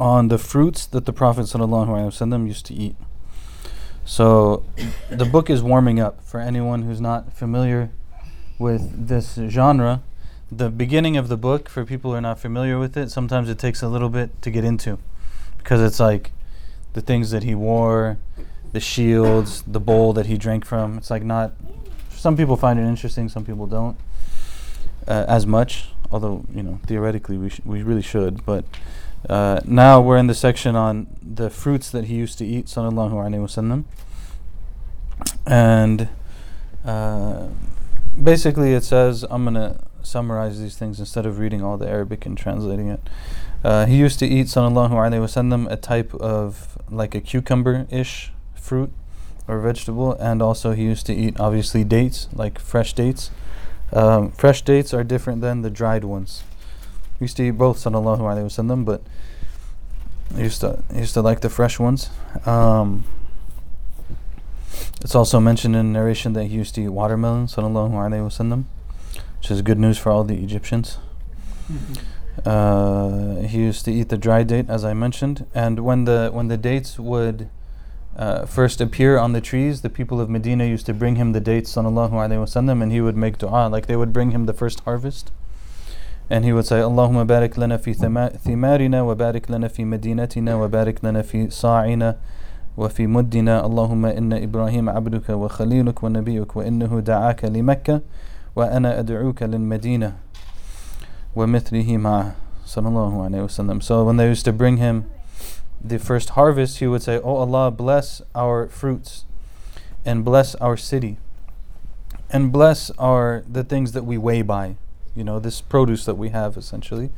on the fruits that the Prophet ﷺ used to eat. So the book is warming up for anyone who's not familiar with this genre. The beginning of the book, for people who are not familiar with it, sometimes it takes a little bit to get into because it's like the things that he wore, the shields, the bowl that he drank from. It's like not. Some people find it interesting, some people don't uh, as much. Although you know theoretically we sh- we really should, but uh, now we're in the section on the fruits that he used to eat, sallallahu alaihi wasallam, and uh, basically it says I'm gonna summarize these things instead of reading all the Arabic and translating it. Uh, he used to eat, sallallahu alaihi wasallam, a type of like a cucumber-ish fruit or vegetable, and also he used to eat obviously dates, like fresh dates. Um, fresh dates are different than the dried ones. Used to eat both, sallallahu alaihi wasallam, but I used to I used to like the fresh ones. Um, it's also mentioned in narration that he used to eat watermelon, sallallahu alaihi wasallam, which is good news for all the Egyptians. Uh, he used to eat the dry date, as I mentioned, and when the when the dates would uh, first appear on the trees, the people of Medina used to bring him the dates, sallallahu alaihi wasallam, and he would make du'a, like they would bring him the first harvest, and he would say, Allahumma barik lana fi thimarina wa barik lana fi madinatina wa barik lana fi sa'ina wa fi muddina. Allahumma inna Ibrahim abduka wa khaliluk wa nabiyuk wa innahu da'aka li Mecca wa ana ad'uka lil Medina wa mithlihi ma'ah. Sallallahu alayhi wasallam. So when they used to bring him the first harvest, he would say, Oh Allah, bless our fruits and bless our city and bless our the things that we weigh by you know, this produce that we have essentially.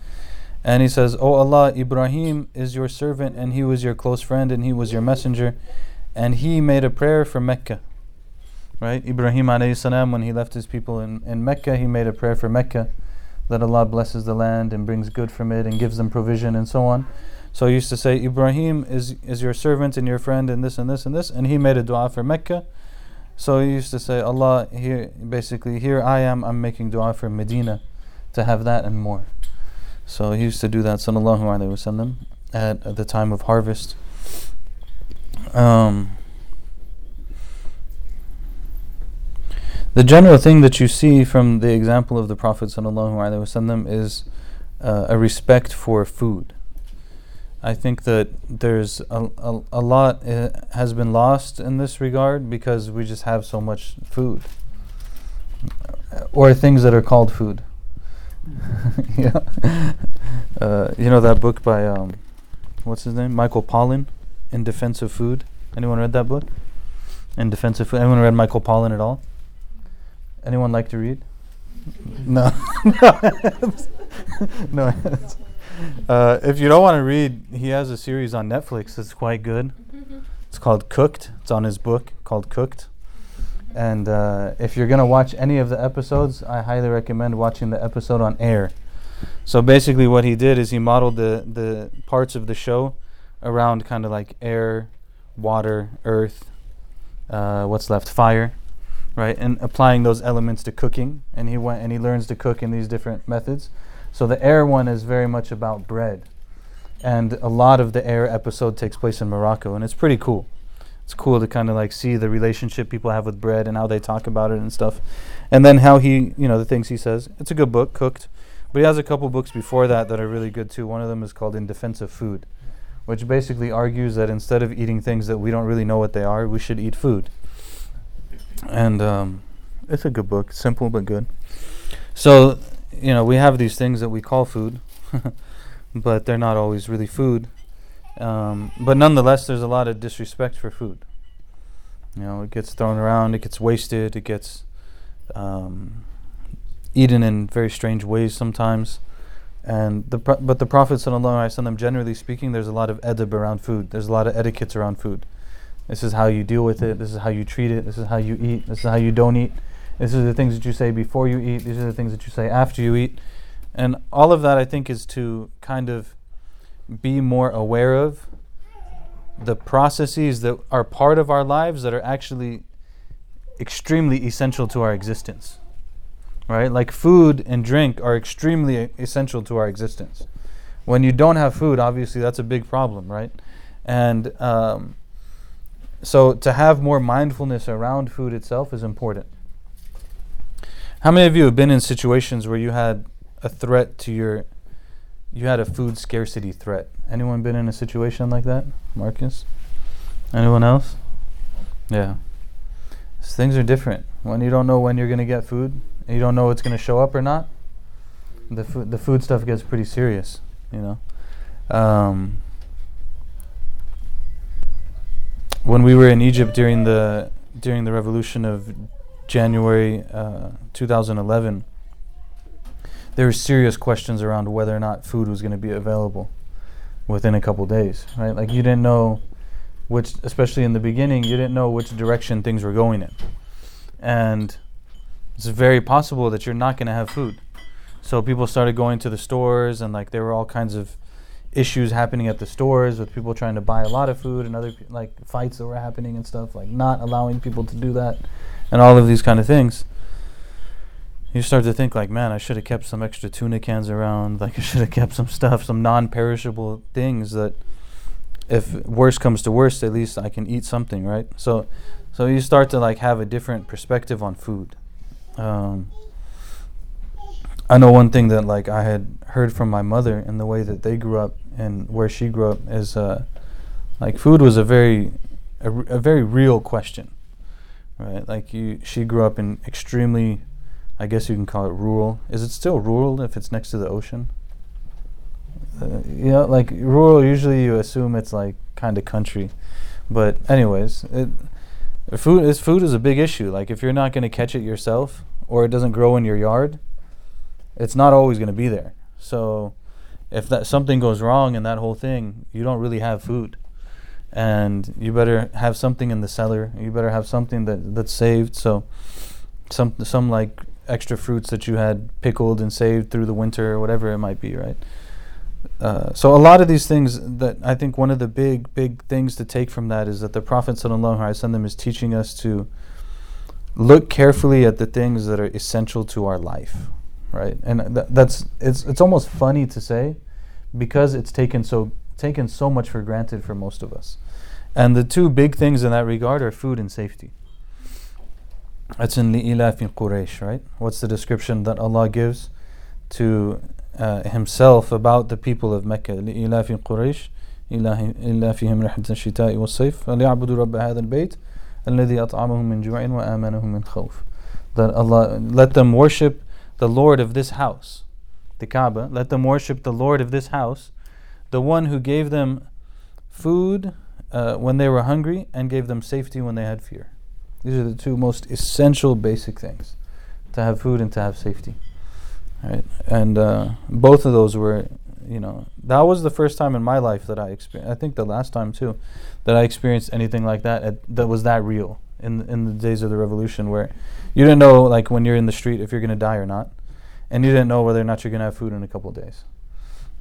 And he says, Oh Allah, Ibrahim is your servant and he was your close friend and he was your messenger and he made a prayer for Mecca. Right? Ibrahim alayhi when he left his people in, in Mecca, he made a prayer for Mecca that Allah blesses the land and brings good from it and gives them provision and so on. So he used to say, Ibrahim is, is your servant and your friend and this and this and this. And he made a dua for Mecca. So he used to say, Allah, here, basically, here I am, I'm making dua for Medina to have that and more. So he used to do that, sallallahu alayhi wasallam, at, at the time of harvest. Um, the general thing that you see from the example of the Prophet ﷺ is uh, a respect for food. I think that there's a, a, a lot uh, has been lost in this regard because we just have so much food, or things that are called food. yeah, uh, you know that book by um, what's his name, Michael Pollan, In Defense of Food. Anyone read that book? In Defense of Food. Anyone read Michael Pollan at all? Anyone like to read? No. no. Uh, if you don't want to read, he has a series on Netflix that's quite good. It's called Cooked. It's on his book called Cooked. And uh, if you're going to watch any of the episodes, I highly recommend watching the episode on air. So basically, what he did is he modeled the, the parts of the show around kind of like air, water, earth, uh, what's left, fire right? And applying those elements to cooking. And he went and he learns to cook in these different methods. So the air one is very much about bread. And a lot of the air episode takes place in Morocco, and it's pretty cool. It's cool to kind of like see the relationship people have with bread and how they talk about it and stuff. And then how he, you know, the things he says. It's a good book, cooked. But he has a couple books before that that are really good too. One of them is called In Defense of Food, which basically argues that instead of eating things that we don't really know what they are, we should eat food and um, it's a good book, simple but good. So, you know, we have these things that we call food, but they're not always really food. Um, but nonetheless, there's a lot of disrespect for food. You know, it gets thrown around, it gets wasted, it gets um, eaten in very strange ways sometimes. And the pro- but the Prophet ﷺ, generally speaking, there's a lot of edeb around food. There's a lot of etiquettes around food. This is how you deal with it. This is how you treat it. This is how you eat. This is how you don't eat. This is the things that you say before you eat. These are the things that you say after you eat. And all of that, I think, is to kind of be more aware of the processes that are part of our lives that are actually extremely essential to our existence. Right? Like food and drink are extremely essential to our existence. When you don't have food, obviously that's a big problem, right? And um, so to have more mindfulness around food itself is important. How many of you have been in situations where you had a threat to your you had a food scarcity threat? Anyone been in a situation like that? Marcus? Anyone else? Yeah. So things are different. When you don't know when you're going to get food, you don't know it's going to show up or not, the food the food stuff gets pretty serious, you know. Um, when we were in Egypt during the during the revolution of January uh, 2011, there were serious questions around whether or not food was going to be available within a couple days, right? Like you didn't know which, especially in the beginning, you didn't know which direction things were going in, and it's very possible that you're not going to have food. So people started going to the stores, and like there were all kinds of issues happening at the stores with people trying to buy a lot of food and other like fights that were happening and stuff like not allowing people to do that and all of these kind of things you start to think like man i should have kept some extra tuna cans around like i should have kept some stuff some non-perishable things that if worse comes to worst at least i can eat something right? So so you start to like have a different perspective on food. Um, I know one thing that like I had heard from my mother and the way that they grew up and where she grew up is uh, like food was a very a, a very real question, right? Like you, she grew up in extremely, I guess you can call it rural. Is it still rural if it's next to the ocean? Uh, you know, like rural. Usually you assume it's like kind of country, but anyways, it food is food is a big issue. Like if you're not going to catch it yourself or it doesn't grow in your yard, it's not always going to be there. So if that something goes wrong in that whole thing, you don't really have food. And you better have something in the cellar. You better have something that that's saved. So some some like extra fruits that you had pickled and saved through the winter or whatever it might be, right? Uh, so a lot of these things that I think one of the big big things to take from that is that the Prophet sallallahu alaihi wasallam is teaching us to look carefully at the things that are essential to our life right? And th- that's it's it's almost funny to say because it's taken so taken so much for granted for most of us. And the two big things in that regard are food and safety. That's in li'ilafi Quraysh, right? What's the description that Allah gives to uh, Himself about the people of Mecca? Li'ilafi Quraysh, ilafihim rahmatan shita'i wa sayf, li'abudu rabba al-bayt, alladhi at'amahum min ju'in wa amanahum min khawf. That Allah, let them worship the Lord of this house, the Kaaba, let them worship the Lord of this house the one who gave them food uh, when they were hungry and gave them safety when they had fear. These are the two most essential basic things to have food and to have safety. Right? And uh, both of those were, you know, that was the first time in my life that I experienced, I think the last time too, that I experienced anything like that at, that was that real in in the days of the revolution where you didn't know like when you're in the street if you're going to die or not and you didn't know whether or not you're going to have food in a couple of days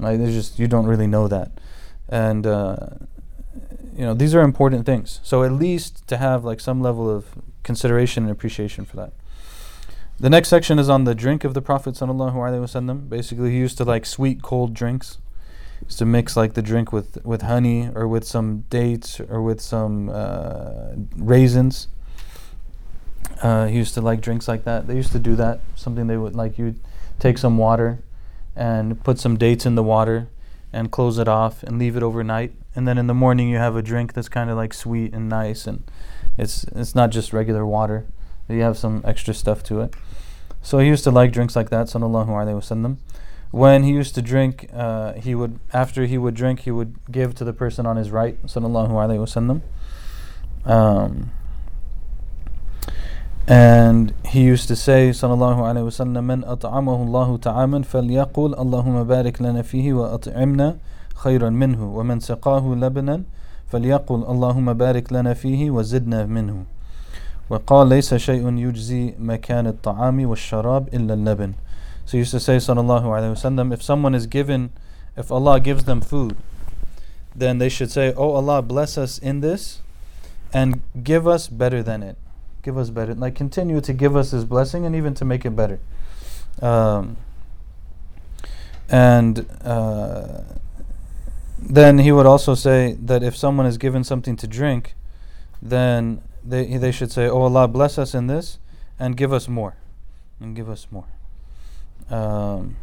like there's just you don't really know that and uh, you know these are important things so at least to have like some level of consideration and appreciation for that the next section is on the drink of the prophet sallallahu basically he used to like sweet cold drinks Used to mix like the drink with with honey or with some dates or with some uh, raisins. Uh, he used to like drinks like that. They used to do that. Something they would like you take some water and put some dates in the water and close it off and leave it overnight. And then in the morning you have a drink that's kind of like sweet and nice and it's it's not just regular water. You have some extra stuff to it. So he used to like drinks like that, sallallahu alaihi wasallam when he used to drink, uh, he would after he would drink, he would give to the person on his right, sallallahu alaihi wasallam. Um, And he used to say, sallallahu alayhi wasallam, "Man at'amahu Allahu ta'aman falyaqul Allahumma barik lana fihi wa at'imna khayran minhu, wa man saqahu labanan فليقل اللهم بارك لنا فيه وزدنا منه وقال ليس شيء يجزي مكان الطعام والشراب إلا اللبن So he used to say sallallahu alayhi wasallam if someone is given if Allah gives them food then they should say oh Allah bless us in this and give us better than it give us better like continue to give us his blessing and even to make it better um, and uh, then he would also say that if someone is given something to drink, then they they should say, "Oh Allah, bless us in this, and give us more, and give us more." Um,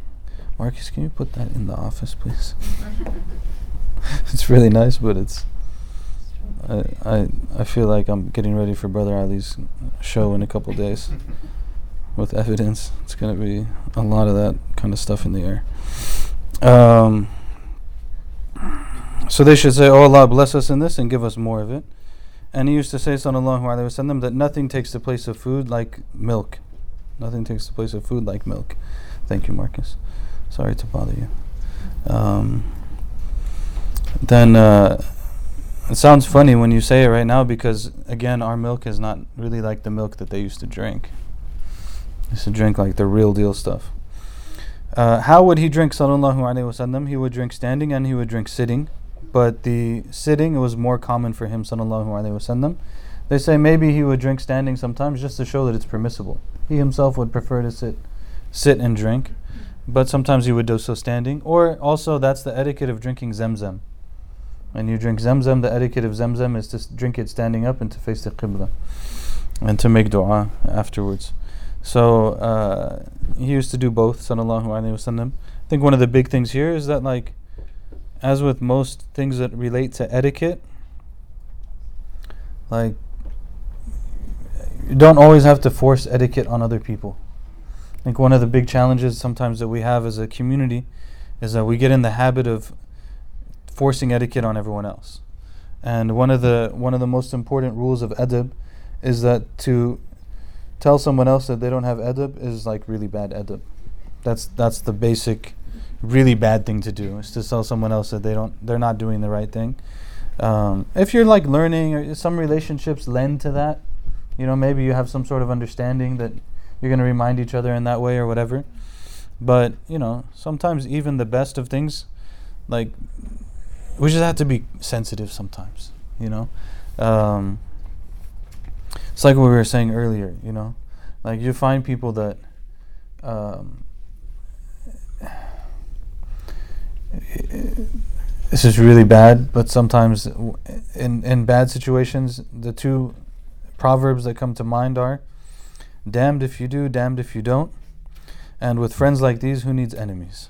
Marcus, can you put that in the office, please? it's really nice, but it's. I, I I feel like I'm getting ready for Brother Ali's show in a couple days with evidence. It's going to be a lot of that kind of stuff in the air. Um, so they should say, Oh Allah, bless us in this and give us more of it. And he used to say, Sallallahu Alaihi Wasallam, that nothing takes the place of food like milk. Nothing takes the place of food like milk. Thank you, Marcus. Sorry to bother you. Um, then uh, it sounds funny when you say it right now because, again, our milk is not really like the milk that they used to drink. Used to drink like the real deal stuff. Uh, how would he drink, sallallahu alaihi wasallam? He would drink standing and he would drink sitting but the sitting was more common for him sallallahu alaihi wasallam they say maybe he would drink standing sometimes just to show that it's permissible he himself would prefer to sit sit and drink but sometimes he would do so standing or also that's the etiquette of drinking zemzem when you drink Zamzam, the etiquette of Zamzam is to drink it standing up and to face the qibla and to make dua afterwards so uh, he used to do both sallallahu alaihi wasallam i think one of the big things here is that like as with most things that relate to etiquette, like you don't always have to force etiquette on other people. I think one of the big challenges sometimes that we have as a community is that we get in the habit of forcing etiquette on everyone else. And one of the one of the most important rules of adab is that to tell someone else that they don't have adab is like really bad adab. That's that's the basic really bad thing to do is to tell someone else that they don't they're not doing the right thing. Um, if you're like learning, or some relationships lend to that. You know, maybe you have some sort of understanding that you're going to remind each other in that way or whatever. But you know, sometimes even the best of things, like we just have to be sensitive sometimes. You know, um, it's like what we were saying earlier. You know, like you find people that. Um, this is really bad, but sometimes in in bad situations, the two proverbs that come to mind are damned if you do, damned if you don't. And with friends like these, who needs enemies?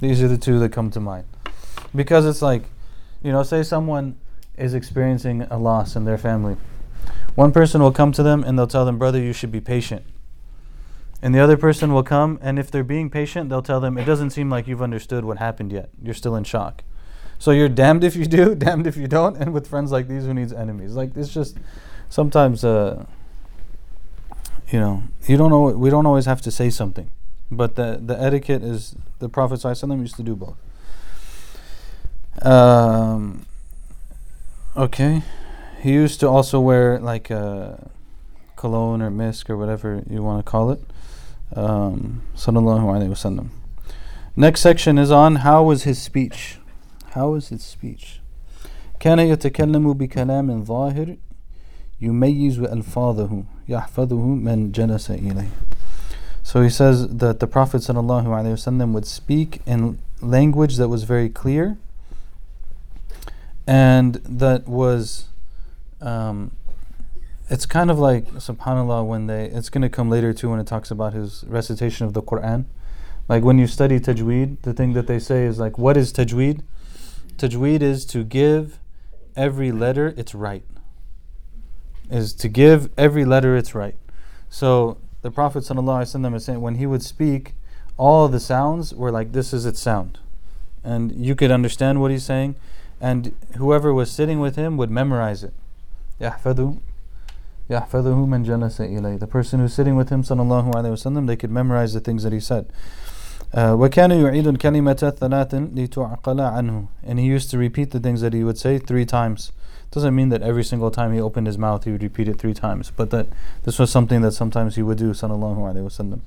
These are the two that come to mind. Because it's like, you know, say someone is experiencing a loss in their family. One person will come to them and they'll tell them, Brother, you should be patient. And the other person will come, and if they're being patient, they'll tell them, It doesn't seem like you've understood what happened yet. You're still in shock. So you're damned if you do, damned if you don't. And with friends like these, who needs enemies? Like, it's just sometimes, uh, you know, you don't know, we don't always have to say something. But the, the etiquette is, the Prophet ﷺ used to do both. Um, okay. He used to also wear like a cologne or misk or whatever you want to call it. Um, sallallahu alaihi wasallam. Next section is on how was his speech. How was his speech? كان يتكلم بكلام ظاهر يميز ألفاظه يحفظه من جلس إليه. So he says that the Prophet ﷺ would speak in language that was very clear and that was um, it's kind of like subhanallah when they it's going to come later too when it talks about his recitation of the quran. Like when you study tajweed the thing that they say is like what is tajweed? Tajweed is to give every letter its right. Is to give every letter its right. So the prophet ﷺ is saying when he would speak all the sounds were like this is its sound. And you could understand what he's saying and whoever was sitting with him would memorize it يحفظه من جلس إليه the person who's sitting with him sallallahu alayhi wasallam they could memorize the things that he said uh, وكان يعيد الكلمة ثلاث لتعقل عنه and he used to repeat the things that he would say three times doesn't mean that every single time he opened his mouth he would repeat it three times but that this was something that sometimes he would do sallallahu alayhi wasallam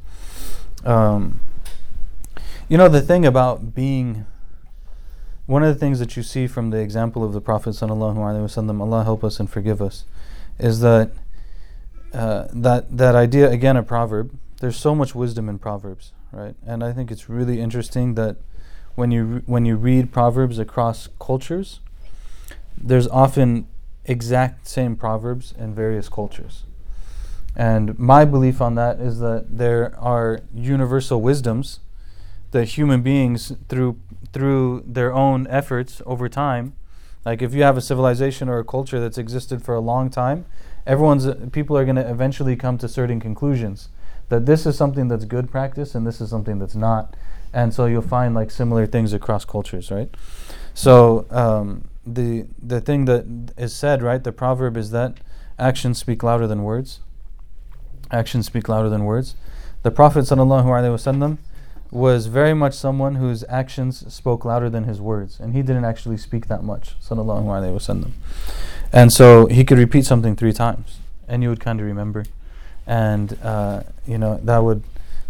um, you know the thing about being one of the things that you see from the example of the Prophet wasallam, Allah help us and forgive us, is that uh, that that idea again a proverb. There's so much wisdom in proverbs, right? And I think it's really interesting that when you re- when you read proverbs across cultures, there's often exact same proverbs in various cultures. And my belief on that is that there are universal wisdoms that human beings through through their own efforts over time. Like if you have a civilization or a culture that's existed for a long time, everyone's people are going to eventually come to certain conclusions that this is something that's good practice and this is something that's not. And so you'll find like similar things across cultures, right? So um, the the thing that is said, right? The proverb is that actions speak louder than words. Actions speak louder than words. The Prophet sallallahu alaihi wasallam was very much someone whose actions spoke louder than his words, and he didn't actually speak that much, sallallahu alaihi wasallam. And so he could repeat something three times, and you would kind of remember, and uh, you know that would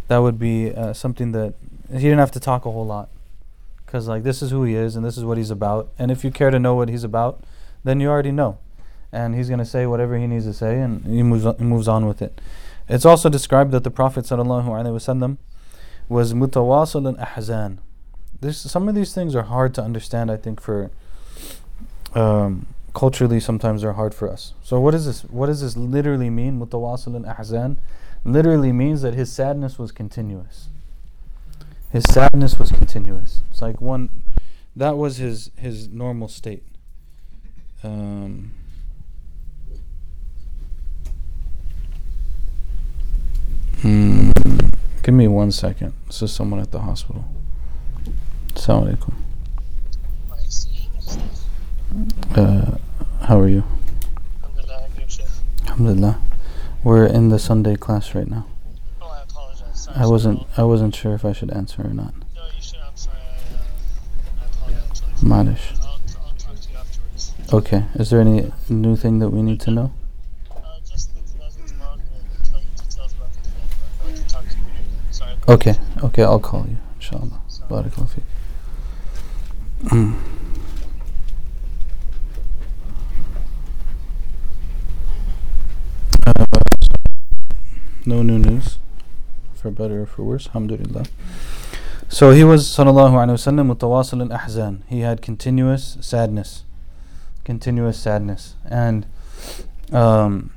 that would be uh, something that he didn't have to talk a whole lot, because like this is who he is and this is what he's about, and if you care to know what he's about, then you already know, and he's going to say whatever he needs to say, and he moves on, he moves on with it. It's also described that the Prophet sallallahu alaihi wasallam was mutawasil and ahzan. This, some of these things are hard to understand, I think, for um, culturally sometimes they're hard for us. So what is this? What does this literally mean? Mutawasil and ahzan literally means that his sadness was continuous. His sadness was continuous. It's like one that was his his normal state. Um, hmm. Give me one second. This is someone at the hospital. Assalamu alaikum. Uh, how are you? Alhamdulillah. We're in the Sunday class right now. Oh, I apologize. Sorry, I wasn't. I wasn't sure if I should answer or not. No, you should. I'm sorry. I, uh, I apologize. I'll, I'll talk to you afterwards. Okay. Is there any new thing that we need to know? Uh, just need to know that tomorrow I'm going to tell you details about the event, but I'd like to talk to you. Sorry. I Okay. Okay, I'll call you. Inshallah. Sorry. Barakallah feek. Uh, no new news, for better or for worse. Alhamdulillah. So he was sallallahu alaihi wasallam mutawasil ahzan. He had continuous sadness, continuous sadness, and um,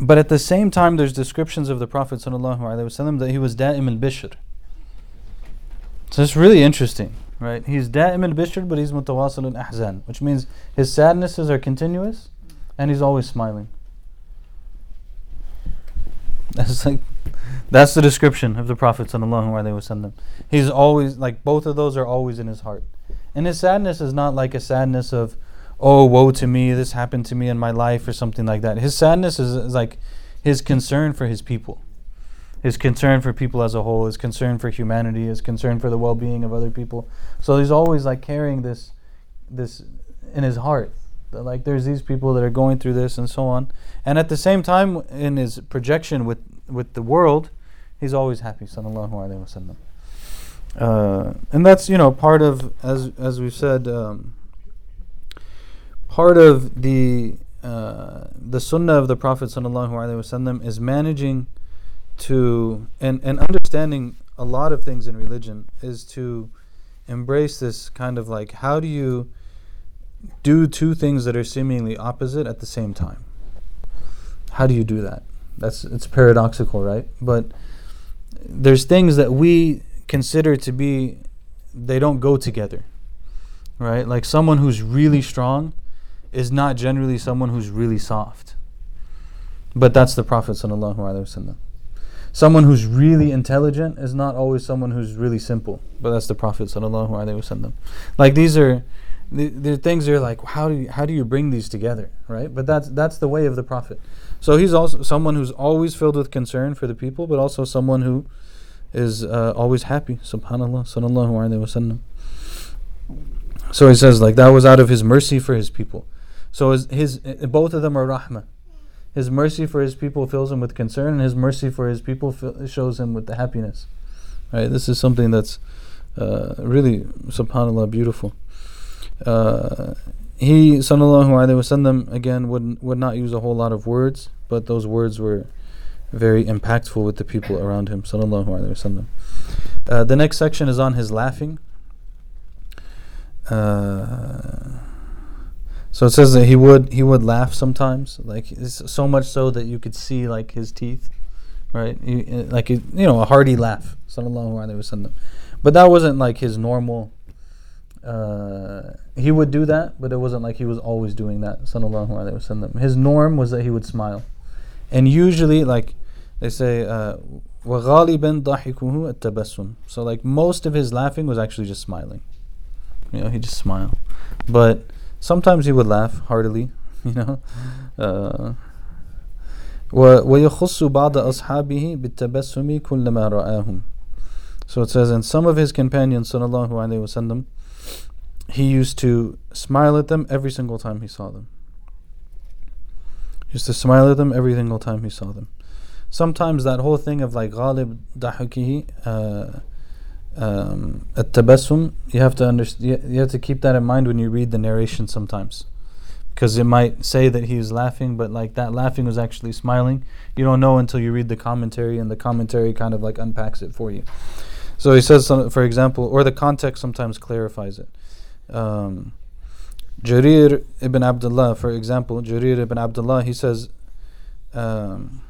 but at the same time, there's descriptions of the Prophet wasallam that he was da'im al bishr. So it's really interesting, right? He's da'im al bishr, but he's mutawasil al ahzan, which means his sadnesses are continuous, and he's always smiling. That's like that's the description of the Prophet wasallam. He's always like both of those are always in his heart, and his sadness is not like a sadness of, oh woe to me, this happened to me in my life or something like that. His sadness is, is like his concern for his people, his concern for people as a whole, his concern for humanity, his concern for the well-being of other people. So he's always like carrying this, this in his heart. That, like there's these people that are going through this and so on, and at the same time in his projection with with the world, he's always happy. Sallallahu alaihi wasallam. Uh, and that's you know part of as as we've said. Um, part of the uh, the sunnah of the Prophet sallallahu wasallam is managing to and and understanding a lot of things in religion is to embrace this kind of like how do you do two things that are seemingly opposite at the same time? How do you do that? That's it's paradoxical right? But there's things that we consider to be they don't go together right? Like someone who's really strong is not generally someone who's really soft but that's the prophet someone who's really intelligent is not always someone who's really simple but that's the prophet like these are the, the things are like how do you, how do you bring these together right but that's that's the way of the prophet So he's also someone who's always filled with concern for the people, but also someone who is uh, always happy. Subhanallah, sallallahu alaihi wasallam. So he says like that was out of his mercy for his people. So his, his both of them are rahmah. His mercy for his people fills him with concern, and his mercy for his people shows him with the happiness. Right? This is something that's uh, really, subhanallah, beautiful. Uh, he, sallallahu alaihi wasallam, again would would not use a whole lot of words, but those words were very impactful with the people around him, sallallahu alaihi wasallam. Uh, the next section is on his laughing. Uh, so it says that he would he would laugh sometimes, like so much so that you could see like his teeth, right? He, uh, like you know a hearty laugh, sallallahu alaihi wasallam. But that wasn't like his normal. Uh, he would do that, but it wasn't like he was always doing that, sallallahu alaihi wasallam. His norm was that he would smile, and usually like they say. Uh, وغالبا ضحكه التبسم. So like most of his laughing was actually just smiling. You know, he just smiled. But sometimes he would laugh heartily, you know. Uh, ويخص بعض أصحابه بالتبسم كلما رآهم. So it says, and some of his companions, sallallahu alaihi wasallam, he used to smile at them every single time he saw them. He used to smile at them every single time he saw them. Sometimes that whole thing of like ghalib dahukihi, uh, um, tabassum, you have to understand. You have to keep that in mind when you read the narration sometimes, because it might say that he was laughing, but like that laughing was actually smiling. You don't know until you read the commentary, and the commentary kind of like unpacks it for you. So he says, for example, or the context sometimes clarifies it. Um, Jarir ibn Abdullah, for example, Jarir ibn Abdullah, he says. Um,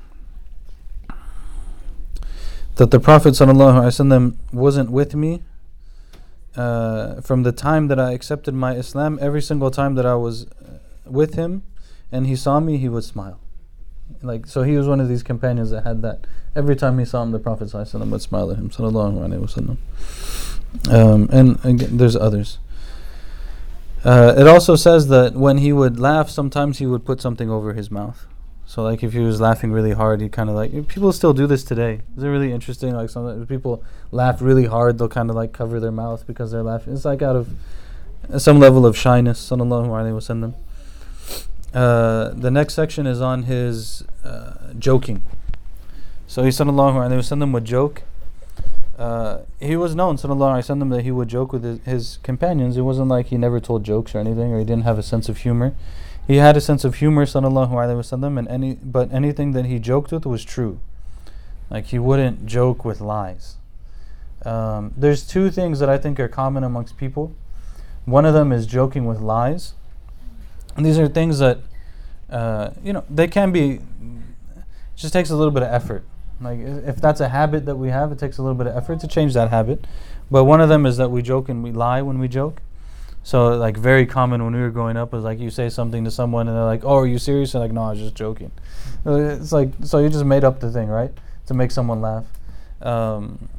that the Prophet ﷺ wasn't with me uh, from the time that I accepted my Islam. Every single time that I was uh, with him and he saw me, he would smile. Like so, he was one of these companions that had that. Every time he saw him, the Prophet ﷺ would smile at him. Um, and again, there's others. Uh, it also says that when he would laugh, sometimes he would put something over his mouth. So like if he was laughing really hard, he kind of like people still do this today. Is it really interesting? Like some people laugh really hard, they'll kind of like cover their mouth because they're laughing. It's like out of some level of shyness. Sallallahu alaihi wasallam. Uh, the next section is on his uh, joking. So he sallallahu alaihi wasallam would joke. Uh, he was known sallallahu alaihi wasallam that he would joke with his, his companions. It wasn't like he never told jokes or anything, or he didn't have a sense of humor. He had a sense of humor, sallallahu alaihi wasallam, and any but anything that he joked with was true. Like he wouldn't joke with lies. Um, there's two things that I think are common amongst people. One of them is joking with lies, and these are things that uh, you know they can be. It just takes a little bit of effort. Like if that's a habit that we have, it takes a little bit of effort to change that habit. But one of them is that we joke and we lie when we joke. So like very common when we were growing up was like you say something to someone and they're like, "Oh, are you serious?" And like, "No, I was just joking." It's like so you just made up the thing, right, to make someone laugh. Um,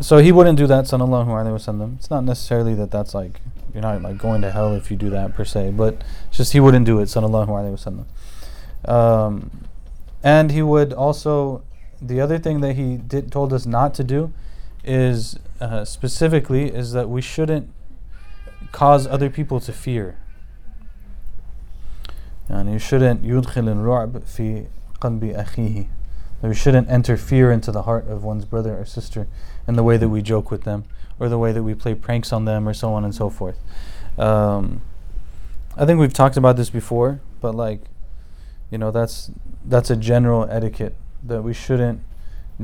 so he wouldn't do that, sallallahu alaihi wasallam. It's not necessarily that that's like you're not like going to hell if you do that per se, but just he wouldn't do it, sallallahu alaihi wasallam. Um, and he would also the other thing that he did told us not to do is uh, specifically is that we shouldn't cause other people to fear. And you shouldn't يدخل الرعب في قلب أخيه. We shouldn't enter fear into the heart of one's brother or sister in the way that we joke with them, or the way that we play pranks on them, or so on and so forth. Um, I think we've talked about this before, but like, you know, that's that's a general etiquette that we shouldn't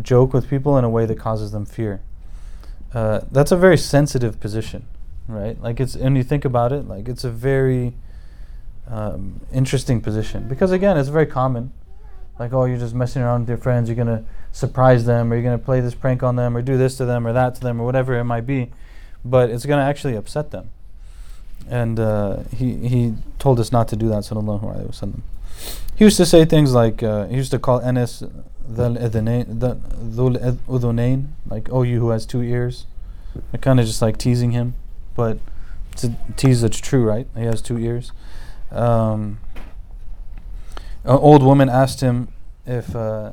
joke with people in a way that causes them fear. Uh, that's a very sensitive position right? Like it's, and you think about it, like it's a very um, interesting position because again, it's very common. Like, oh, you're just messing around with your friends. You're gonna surprise them, or you're gonna play this prank on them, or do this to them, or that to them, or whatever it might be. But it's gonna actually upset them. And uh, he he told us not to do that. Sallallahu alaihi wasallam. He used to say things like uh, he used to call Enes the like oh you who has two ears, I kind of just like teasing him but to tease that's true, right? He has two ears. Um, an old woman asked him if uh,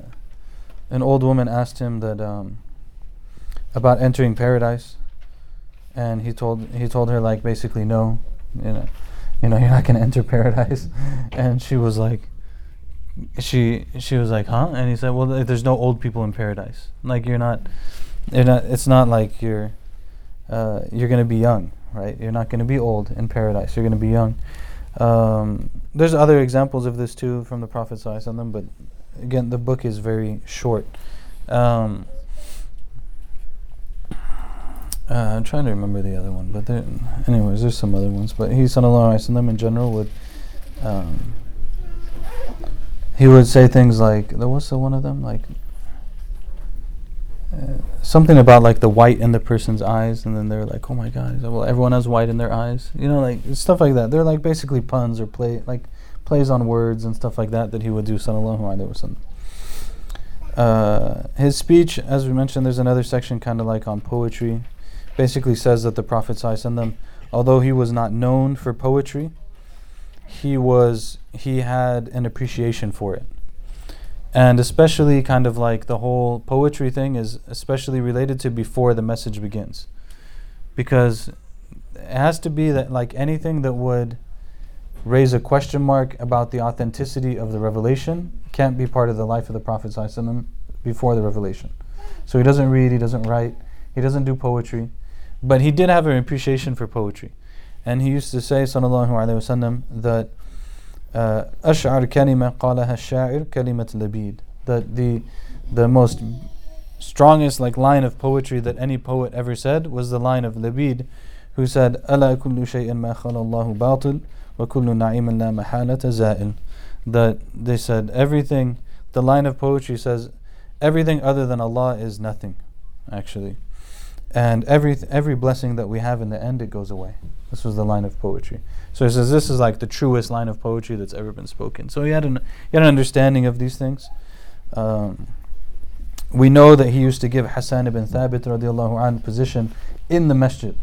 an old woman asked him that um, about entering paradise, and he told he told her like basically no, you know, you know you're not to enter paradise, and she was like, she she was like huh, and he said well there's no old people in paradise, like you're not, you're not it's not like you're, uh, you're going to be young, right? You're not going to be old in paradise. You're going to be young. Um, there's other examples of this too from the Prophet ﷺ, but again, the book is very short. Um, uh, I'm trying to remember the other one, but there, anyways, there's some other ones. But he sallallahu alaihi wasallam in general would um, he would say things like, "There was one of them like." Something about like the white in the person's eyes, and then they're like, "Oh my God!" Well, everyone has white in their eyes, you know, like stuff like that. They're like basically puns or play like plays on words and stuff like that that he would do. Sallallahu alaihi wasallam. His speech, as we mentioned, there's another section kind of like on poetry. Basically says that the Prophet ﷺ, although he was not known for poetry, he was he had an appreciation for it and especially kind of like the whole poetry thing is especially related to before the message begins. Because it has to be that like anything that would raise a question mark about the authenticity of the revelation can't be part of the life of the prophet before the revelation. So he doesn't read he doesn't write he doesn't do poetry. But he did have an appreciation for poetry. And he used to say sallallahu alaihi wasallam that uh, Ash'ar kalima qalaha sha'ir kalimat labid. The, the, the most strongest like line of poetry that any poet ever said was the line of Labid, who said, "Ala kullu shay'in ma Allahu batil, wa kullu na'imin la mahalata za'il." That they said everything. The line of poetry says, "Everything other than Allah is nothing, actually, and every every blessing that we have in the end it goes away." This was the line of poetry. So he says this is like the truest line of poetry that's ever been spoken. So he had an he had an understanding of these things. Um, we know that he used to give Hassan ibn Thabit radiallahu anh position in the masjid.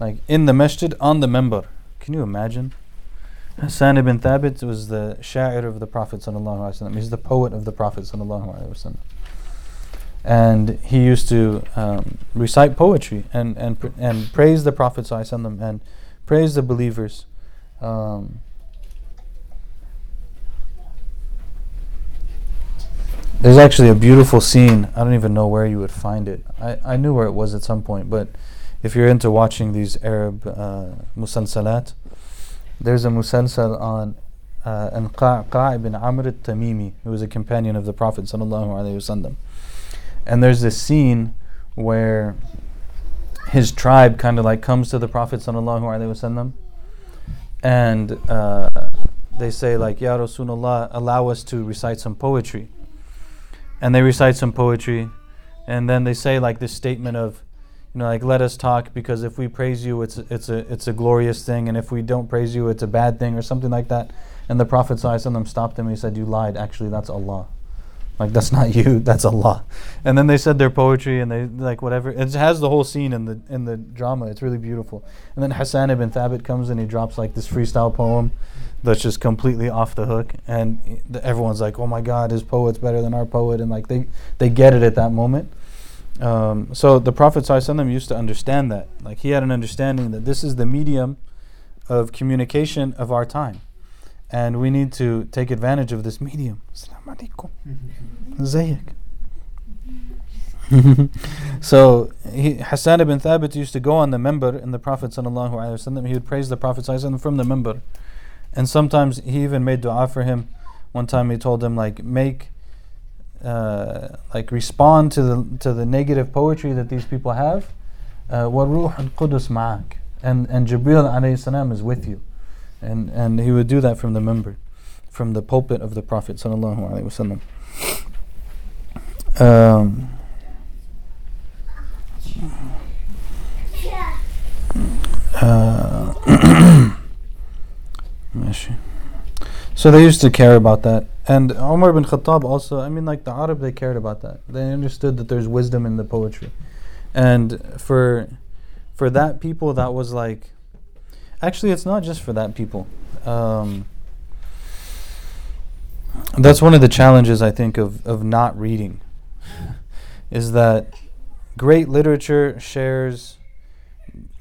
Like in the masjid on the minbar can you imagine? Hassan ibn Thabit was the sha'ir of the Prophet sallallahu alaihi wasallam he's the poet of the Prophet sallallahu alaihi wasallam and he used to um, recite poetry and and pr- and praise the Prophet ﷺ and praise the believers. Um, there's actually a beautiful scene. I don't even know where you would find it. I, I knew where it was at some point, but if you're into watching these Arab uh, musalsalat, there's a musalsal on uh, ibn Amr al-Tamimi, who was a companion of the Prophet sallallahu alaihi wasallam and there's this scene where his tribe kind of like comes to the Prophet sallallahu alaihi wasallam, and uh, they say like, "Ya Rasulullah, allow us to recite some poetry." And they recite some poetry, and then they say like this statement of, you know, like let us talk because if we praise you, it's it's a it's a glorious thing, and if we don't praise you, it's a bad thing or something like that. And the Prophet sallallahu alaihi wasallam stopped them. He said, "You lied. Actually, that's Allah." Like that's not you, that's Allah. And then they said their poetry and they like whatever. It has the whole scene in the in the drama. It's really beautiful. And then Hassan ibn Thabit comes and he drops like this freestyle poem that's just completely off the hook and everyone's like, "Oh my god, his poet's better than our poet." And like they they get it at that moment. Um, so the Prophet ﷺ used to understand that. Like he had an understanding that this is the medium of communication of our time and we need to take advantage of this medium. Alaikum. so he, Hassan ibn Thabit used to go on the minbar and the Prophet he would praise the Prophet from the minbar. And sometimes he even made dua for him. One time he told him like make uh, like respond to the to the negative poetry that these people have. Uh, وَالْرُوحُ and, and Jibreel alayhi salam is with you and and he would do that from the minbar, from the pulpit of the Prophet sallallahu alaihi wasallam. Um, uh, so they used to care about that. And Umar ibn Khattab also, I mean, like the Arab, they cared about that. They understood that there's wisdom in the poetry. And for for that people, that was like Actually, it's not just for that people. Um, that's one of the challenges I think of, of not reading is that great literature shares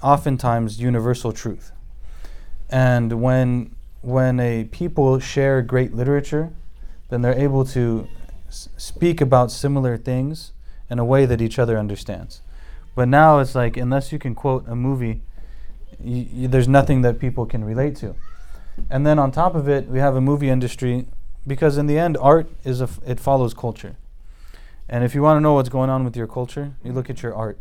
oftentimes universal truth. And when when a people share great literature, then they're able to s- speak about similar things in a way that each other understands. But now it's like unless you can quote a movie, there's nothing that people can relate to. And then on top of it, we have a movie industry because in the end, art is a f- it follows culture. And if you want to know what's going on with your culture, you look at your art.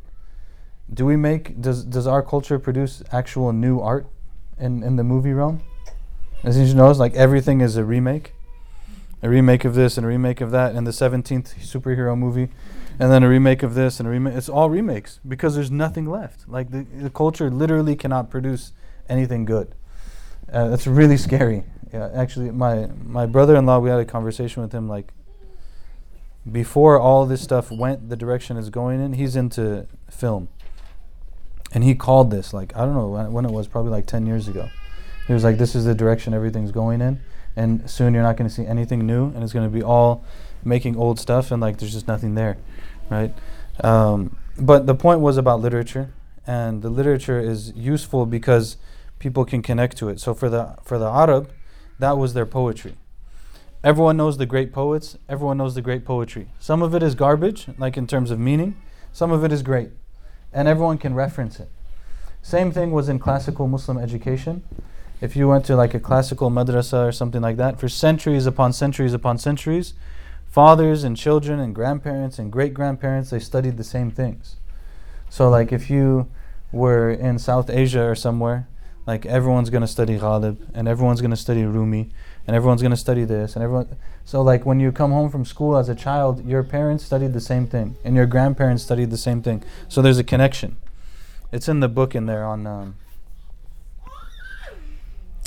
Do we make does does our culture produce actual new art in in the movie realm? As you know, it's like everything is a remake, a remake of this and a remake of that, and the seventeenth superhero movie, and then a remake of this and a remake. It's all remakes because there's nothing left. Like the the culture literally cannot produce anything good. Uh, that's really scary. Yeah, actually, my my brother-in-law, we had a conversation with him like before all this stuff went the direction it's going in. He's into film, and he called this like I don't know when, when it was, probably like ten years ago. He was like, "This is the direction everything's going in, and soon you're not going to see anything new, and it's going to be all making old stuff, and like there's just nothing there, right?" Um, but the point was about literature, and the literature is useful because people can connect to it. So for the for the Arab, that was their poetry. Everyone knows the great poets. Everyone knows the great poetry. Some of it is garbage, like in terms of meaning. Some of it is great, and everyone can reference it. Same thing was in classical Muslim education. If you went to like a classical madrasa or something like that, for centuries upon centuries upon centuries, fathers and children and grandparents and great grandparents they studied the same things. So like if you were in South Asia or somewhere, like everyone's gonna study Ghalib and everyone's gonna study Rumi and everyone's gonna study this and everyone. So like when you come home from school as a child, your parents studied the same thing and your grandparents studied the same thing. So there's a connection. It's in the book in there on. Um,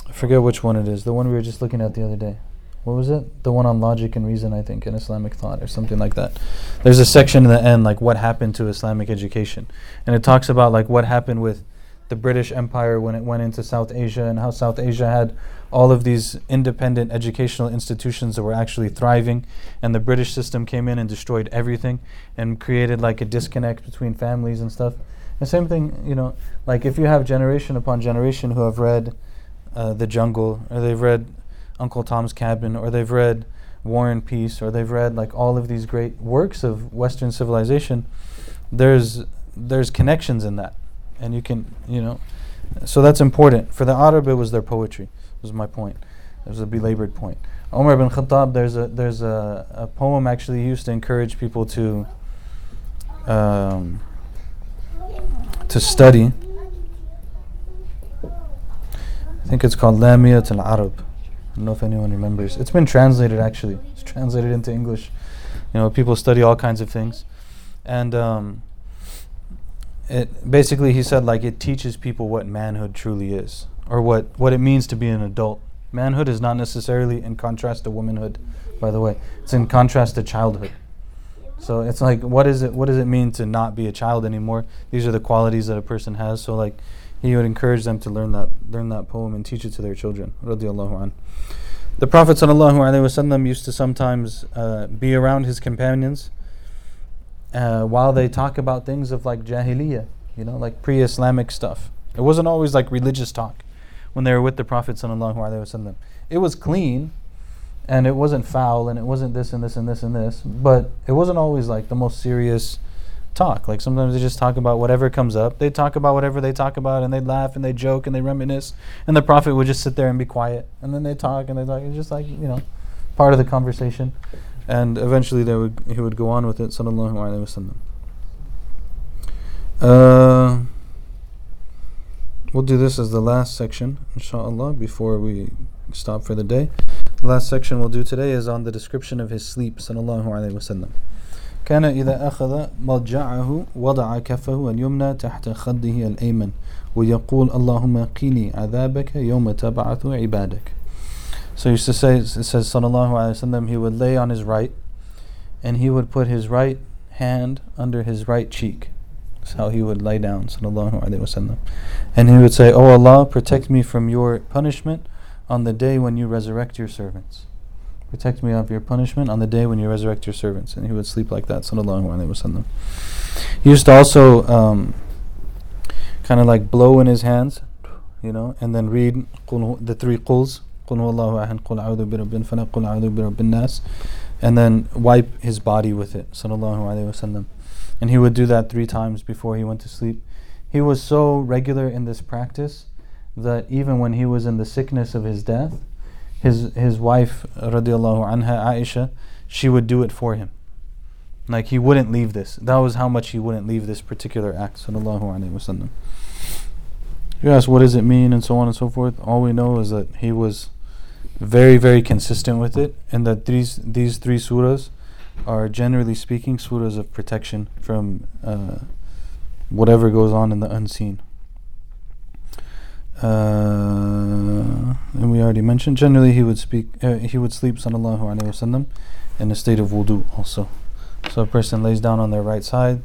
I forget which one it is. The one we were just looking at the other day. What was it? The one on logic and reason, I think, in Islamic thought or something like that. There's a section in the end, like what happened to Islamic education. And it talks about like what happened with the British Empire when it went into South Asia and how South Asia had all of these independent educational institutions that were actually thriving and the British system came in and destroyed everything and created like a disconnect between families and stuff. The same thing, you know, like if you have generation upon generation who have read uh, The Jungle or they've read Uncle Tom's Cabin or they've read War and Peace or they've read like all of these great works of Western civilization, there's there's connections in that. And you can you know so that's important. For the arab it was their poetry was my point. It was a belabored point. Omar ibn Khattab there's a there's a, a poem actually used to encourage people to um, to study. I think it's called Lamiyat al-Arab I don't know if anyone remembers. It's been translated actually. It's translated into English. You know people study all kinds of things. And um, it basically he said like it teaches people what manhood truly is or what what it means to be an adult. Manhood is not necessarily in contrast to womanhood by the way. It's in contrast to childhood. So it's like what is it what does it mean to not be a child anymore? These are the qualities that a person has. So like he would encourage them to learn that learn that poem and teach it to their children the prophet used to sometimes uh, be around his companions uh, while they talk about things of like jahiliyyah, you know, like pre-Islamic stuff. It wasn't always like religious talk when they were with the Prophet. It was clean, and it wasn't foul, and it wasn't this and this and this and this. But it wasn't always like the most serious talk. Like sometimes they just talk about whatever comes up. They talk about whatever they talk about, and they laugh and they joke and they reminisce. And the Prophet would just sit there and be quiet, and then they talk and they talk. It's just like you know, part of the conversation and eventually they would he would go on with it sallallahu alaihi wasallam uh, we'll do this as the last section inshallah before we stop for the day the last section we'll do today is on the description of his sleep sallallahu alaihi wasallam كان إذا أخذ مضجعه وضع كفه اليمنى تحت خده الأيمن ويقول اللهم قني عذابك يوم تبعث عبادك so he used to say, it says, Sallallahu Alaihi Wasallam, he would lay on his right and he would put his right hand under his right cheek. That's how he would lay down, Sallallahu Alaihi Wasallam. And he would say, Oh Allah, protect me from your punishment on the day when you resurrect your servants. Protect me of your punishment on the day when you resurrect your servants. And he would sleep like that, so no longer when they would send them. He used to also um, kind of like blow in his hands, you know, and then read the three quls. And then wipe his body with it, sallallahu send wasallam. And he would do that three times before he went to sleep. He was so regular in this practice that even when he was in the sickness of his death, his his wife radiallahu anha Aisha she would do it for him. Like he wouldn't leave this. That was how much he wouldn't leave this particular act sallallahu alaihi wasallam you ask what does it mean and so on and so forth. All we know is that he was very very consistent with it and that these these three surahs are generally speaking surahs of protection from uh, whatever goes on in the unseen uh, and we already mentioned generally he would speak uh, he would sleep sallallahu alaihi wasallam in a state of wudu also so a person lays down on their right side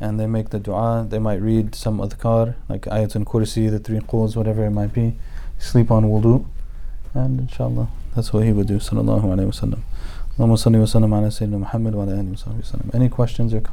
and they make the dua they might read some adhkar like ayatul kursi the three quls whatever it might be sleep on wudu and inshallah, that's what he would do. Sallallahu alaihi wa sallam. Allahumma salli wa sallam ala Sayyidina Muhammad wa ala alihi. Any questions or comments?